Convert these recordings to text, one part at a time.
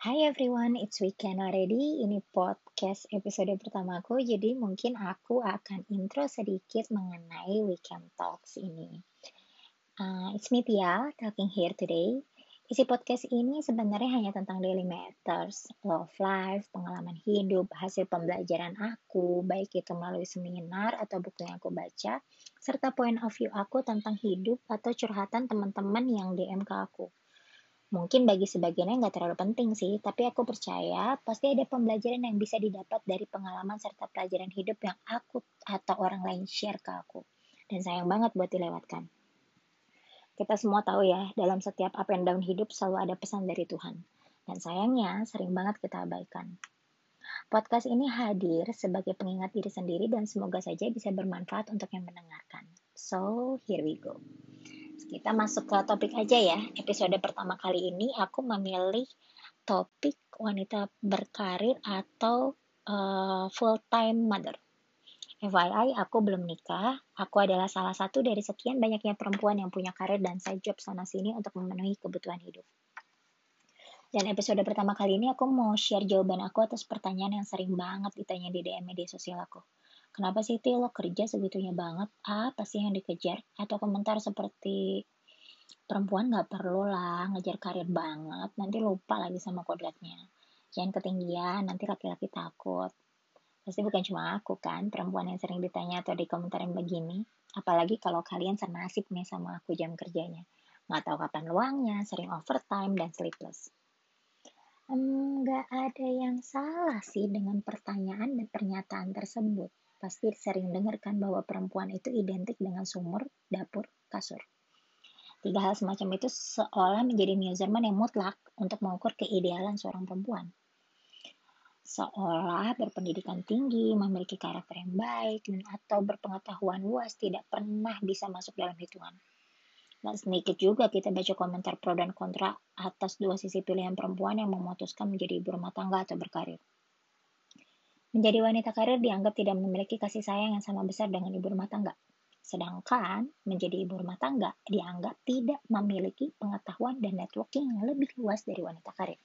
Hi everyone, it's weekend already. Ini podcast episode pertamaku, jadi mungkin aku akan intro sedikit mengenai weekend talks ini. Uh, it's me Tia, talking here today. Isi podcast ini sebenarnya hanya tentang daily matters, love life, pengalaman hidup, hasil pembelajaran aku, baik itu melalui seminar atau buku yang aku baca, serta point of view aku tentang hidup atau curhatan teman-teman yang DM ke aku. Mungkin bagi sebagiannya nggak terlalu penting sih, tapi aku percaya pasti ada pembelajaran yang bisa didapat dari pengalaman serta pelajaran hidup yang aku atau orang lain share ke aku. Dan sayang banget buat dilewatkan. Kita semua tahu ya, dalam setiap up and down hidup selalu ada pesan dari Tuhan. Dan sayangnya, sering banget kita abaikan. Podcast ini hadir sebagai pengingat diri sendiri dan semoga saja bisa bermanfaat untuk yang mendengarkan. So, here we go. Kita masuk ke topik aja ya. Episode pertama kali ini aku memilih topik wanita berkarir atau uh, full-time mother. FYI, aku belum nikah. Aku adalah salah satu dari sekian banyaknya perempuan yang punya karir dan side job sana-sini untuk memenuhi kebutuhan hidup. Dan episode pertama kali ini aku mau share jawaban aku atas pertanyaan yang sering banget ditanya di DM media sosial aku. Kenapa sih Ti lo kerja segitunya banget? Apa sih yang dikejar? Atau komentar seperti perempuan gak perlu lah ngejar karir banget, nanti lupa lagi sama kodratnya. Jangan ketinggian, nanti laki-laki takut. Pasti bukan cuma aku kan, perempuan yang sering ditanya atau dikomentarin begini. Apalagi kalau kalian senasib nih sama aku jam kerjanya. Nggak tahu kapan luangnya, sering overtime, dan sleepless. Enggak ada yang salah sih dengan pertanyaan dan pernyataan tersebut pasti sering dengarkan bahwa perempuan itu identik dengan sumur, dapur, kasur. Tiga hal semacam itu seolah menjadi measurement yang mutlak untuk mengukur keidealan seorang perempuan. Seolah berpendidikan tinggi, memiliki karakter yang baik, dan atau berpengetahuan luas tidak pernah bisa masuk dalam hitungan. Dan sedikit juga kita baca komentar pro dan kontra atas dua sisi pilihan perempuan yang memutuskan menjadi ibu rumah tangga atau berkarir. Menjadi wanita karir dianggap tidak memiliki kasih sayang yang sama besar dengan ibu rumah tangga. Sedangkan menjadi ibu rumah tangga dianggap tidak memiliki pengetahuan dan networking yang lebih luas dari wanita karir.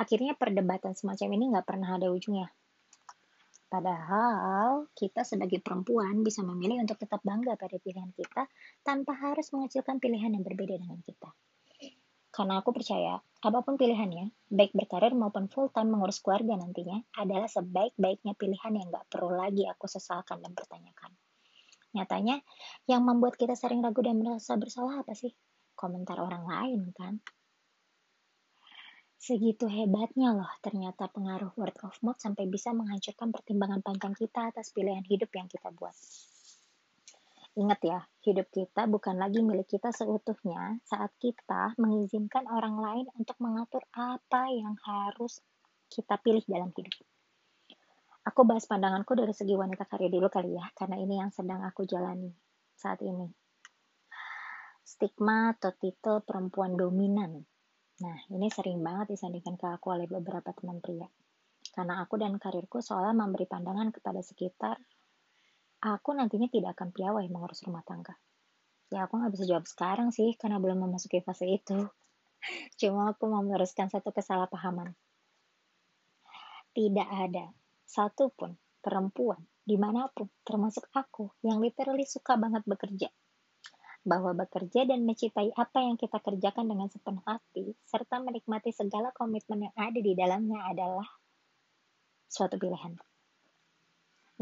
Akhirnya perdebatan semacam ini nggak pernah ada ujungnya. Padahal kita sebagai perempuan bisa memilih untuk tetap bangga pada pilihan kita tanpa harus mengecilkan pilihan yang berbeda dengan kita. Karena aku percaya, apa pun pilihannya, baik berkarir maupun full-time mengurus keluarga nantinya, adalah sebaik-baiknya pilihan yang gak perlu lagi aku sesalkan dan pertanyakan. Nyatanya, yang membuat kita sering ragu dan merasa bersalah apa sih? Komentar orang lain kan? Segitu hebatnya loh ternyata pengaruh word of mouth sampai bisa menghancurkan pertimbangan panjang kita atas pilihan hidup yang kita buat. Ingat ya, hidup kita bukan lagi milik kita seutuhnya saat kita mengizinkan orang lain untuk mengatur apa yang harus kita pilih dalam hidup. Aku bahas pandanganku dari segi wanita karya dulu kali ya, karena ini yang sedang aku jalani saat ini. Stigma atau titel perempuan dominan. Nah, ini sering banget disandingkan ke aku oleh beberapa teman pria. Karena aku dan karirku seolah memberi pandangan kepada sekitar aku nantinya tidak akan piawai mengurus rumah tangga. Ya aku nggak bisa jawab sekarang sih karena belum memasuki fase itu. Cuma aku mau meluruskan satu kesalahpahaman. Tidak ada satu pun perempuan di mana pun termasuk aku yang literally suka banget bekerja. Bahwa bekerja dan mencintai apa yang kita kerjakan dengan sepenuh hati serta menikmati segala komitmen yang ada di dalamnya adalah suatu pilihan.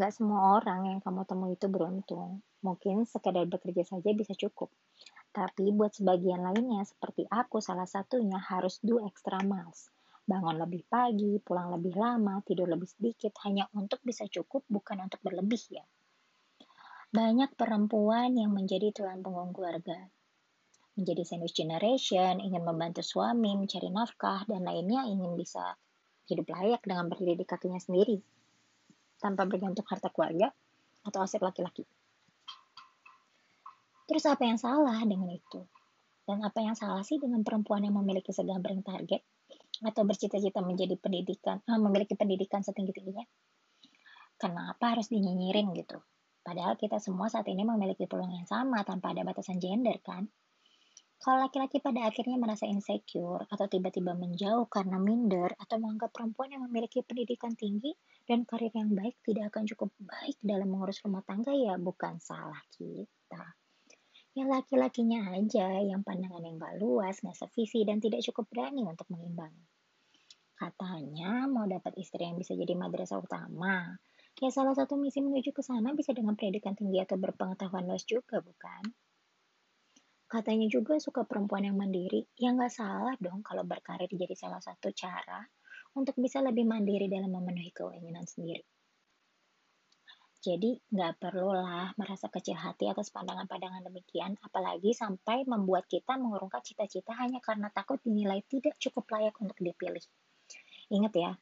Gak semua orang yang kamu temui itu beruntung. Mungkin sekedar bekerja saja bisa cukup. Tapi buat sebagian lainnya, seperti aku salah satunya harus do extra miles. Bangun lebih pagi, pulang lebih lama, tidur lebih sedikit, hanya untuk bisa cukup, bukan untuk berlebih ya. Banyak perempuan yang menjadi tulang punggung keluarga. Menjadi sandwich generation, ingin membantu suami, mencari nafkah, dan lainnya ingin bisa hidup layak dengan berdiri di kakinya sendiri tanpa bergantung harta keluarga atau aset laki-laki. Terus apa yang salah dengan itu? Dan apa yang salah sih dengan perempuan yang memiliki segambring target atau bercita-cita menjadi pendidikan, ah, memiliki pendidikan setinggi-tingginya? Kenapa harus dinyinyirin gitu? Padahal kita semua saat ini memiliki peluang yang sama tanpa ada batasan gender kan? Kalau laki-laki pada akhirnya merasa insecure atau tiba-tiba menjauh karena minder atau menganggap perempuan yang memiliki pendidikan tinggi dan karir yang baik tidak akan cukup baik dalam mengurus rumah tangga ya bukan salah kita. Ya laki-lakinya aja yang pandangan yang gak luas, gak sevisi, dan tidak cukup berani untuk mengimbangi. Katanya mau dapat istri yang bisa jadi madrasah utama. Ya salah satu misi menuju ke sana bisa dengan pendidikan tinggi atau berpengetahuan luas juga, bukan? Katanya juga suka perempuan yang mandiri. Ya nggak salah dong kalau berkarir jadi salah satu cara untuk bisa lebih mandiri dalam memenuhi keinginan sendiri. Jadi nggak perlulah merasa kecil hati atas pandangan-pandangan demikian, apalagi sampai membuat kita mengurungkan cita-cita hanya karena takut dinilai tidak cukup layak untuk dipilih. Ingat ya,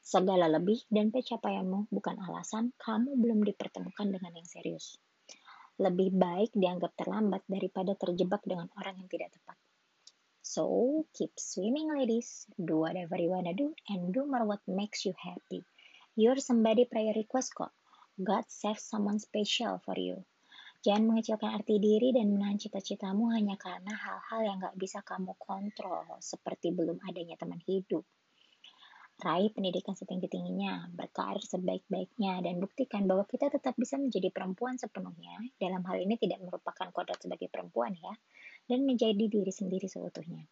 segala lebih dan pencapaianmu bukan alasan kamu belum dipertemukan dengan yang serius. Lebih baik dianggap terlambat daripada terjebak dengan orang yang tidak tepat. So, keep swimming ladies. Do whatever you wanna do and do more what makes you happy. You're somebody prayer request kok. God save someone special for you. Jangan mengecilkan arti diri dan menahan cita-citamu hanya karena hal-hal yang gak bisa kamu kontrol, seperti belum adanya teman hidup, Raih pendidikan setinggi-tingginya, berkarir sebaik-baiknya, dan buktikan bahwa kita tetap bisa menjadi perempuan sepenuhnya. Dalam hal ini tidak merupakan kodrat sebagai perempuan ya, dan menjadi diri sendiri seutuhnya.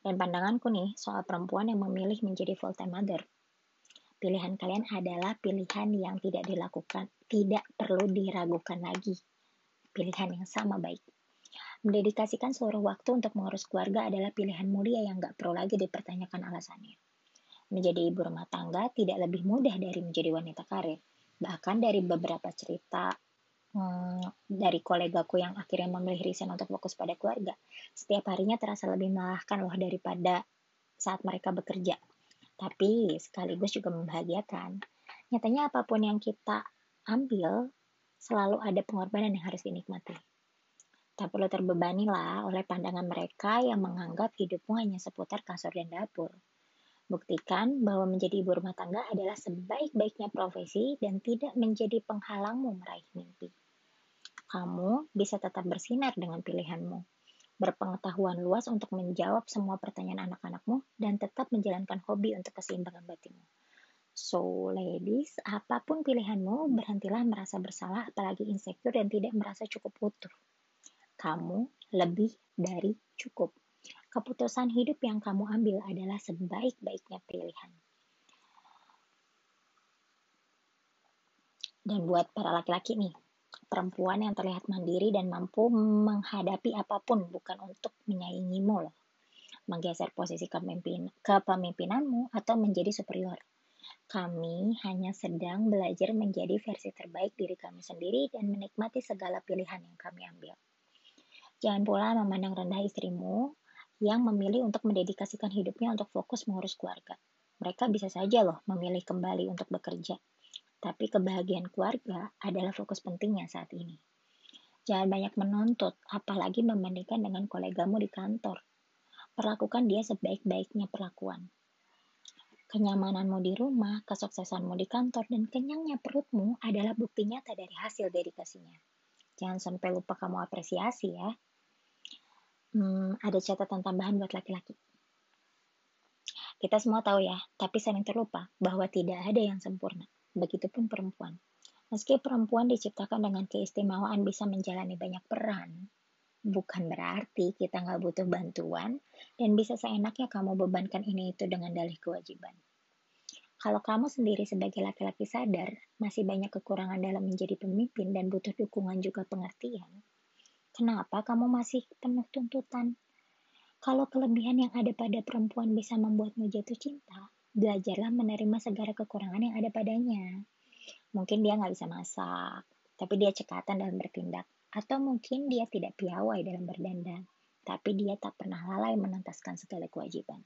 Dan pandanganku nih soal perempuan yang memilih menjadi full-time mother. Pilihan kalian adalah pilihan yang tidak dilakukan, tidak perlu diragukan lagi. Pilihan yang sama baik. Mendedikasikan seluruh waktu untuk mengurus keluarga adalah pilihan mulia yang gak perlu lagi dipertanyakan alasannya. Menjadi ibu rumah tangga tidak lebih mudah dari menjadi wanita karir. Bahkan dari beberapa cerita hmm, dari kolegaku yang akhirnya memilih resign untuk fokus pada keluarga, setiap harinya terasa lebih melelahkan loh daripada saat mereka bekerja. Tapi sekaligus juga membahagiakan. Nyatanya apa pun yang kita ambil, selalu ada pengorbanan yang harus dinikmati. Tak perlu terbebani lah oleh pandangan mereka yang menganggap hidupmu hanya seputar kasur dan dapur. Buktikan bahwa menjadi ibu rumah tangga adalah sebaik-baiknya profesi dan tidak menjadi penghalangmu meraih mimpi. Kamu bisa tetap bersinar dengan pilihanmu, berpengetahuan luas untuk menjawab semua pertanyaan anak-anakmu, dan tetap menjalankan hobi untuk keseimbangan batinmu. So, ladies, apa pun pilihanmu, berhentilah merasa bersalah, apalagi insecure dan tidak merasa cukup utuh kamu lebih dari cukup. Keputusan hidup yang kamu ambil adalah sebaik-baiknya pilihan. Dan buat para laki-laki nih, perempuan yang terlihat mandiri dan mampu menghadapi apa pun bukan untuk menyaingimu loh. Menggeser posisi kepemimpin, kepemimpinanmu atau menjadi superior. Kami hanya sedang belajar menjadi versi terbaik diri kami sendiri dan menikmati segala pilihan yang kami ambil. Jangan pula memandang rendah istrimu yang memilih untuk mendedikasikan hidupnya untuk fokus mengurus keluarga. Mereka bisa saja loh memilih kembali untuk bekerja. Tapi kebahagiaan keluarga adalah fokus pentingnya saat ini. Jangan banyak menuntut, apalagi membandingkan dengan kolegamu di kantor. Perlakukan dia sebaik-baiknya perlakuan. Kenyamananmu di rumah, kesuksesanmu di kantor, dan kenyangnya perutmu adalah bukti nyata dari hasil dedikasinya. Jangan sampai lupa kamu apresiasi ya hmm, ada catatan tambahan buat laki-laki. Kita semua tahu ya, tapi sering terlupa bahwa tidak ada yang sempurna. Begitupun perempuan. Meski perempuan diciptakan dengan keistimewaan bisa menjalani banyak peran, bukan berarti kita nggak butuh bantuan dan bisa seenaknya kamu bebankan ini itu dengan dalih kewajiban. Kalau kamu sendiri sebagai laki-laki sadar masih banyak kekurangan dalam menjadi pemimpin dan butuh dukungan juga pengertian, Kenapa kamu masih penuh tuntutan? Kalau kelebihan yang ada pada perempuan bisa membuatmu jatuh cinta, belajarlah menerima segala kekurangan yang ada padanya. Mungkin dia nggak bisa masak, tapi dia cekatan dalam bertindak. Atau mungkin dia tidak piawai dalam berdandan, tapi dia tak pernah lalai menuntaskan segala kewajiban.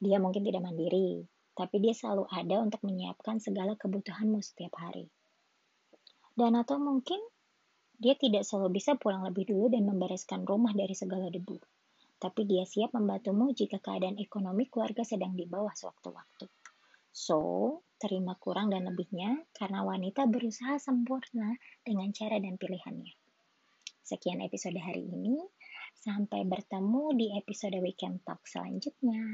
Dia mungkin tidak mandiri, tapi dia selalu ada untuk menyiapkan segala kebutuhanmu setiap hari. Dan atau mungkin dia tidak selalu bisa pulang lebih dulu dan membereskan rumah dari segala debu. Tapi dia siap membantumu jika keadaan ekonomi keluarga sedang di bawah sewaktu-waktu. So, terima kurang dan lebihnya karena wanita berusaha sempurna dengan cara dan pilihannya. Sekian episode hari ini. Sampai bertemu di episode Weekend Talk selanjutnya.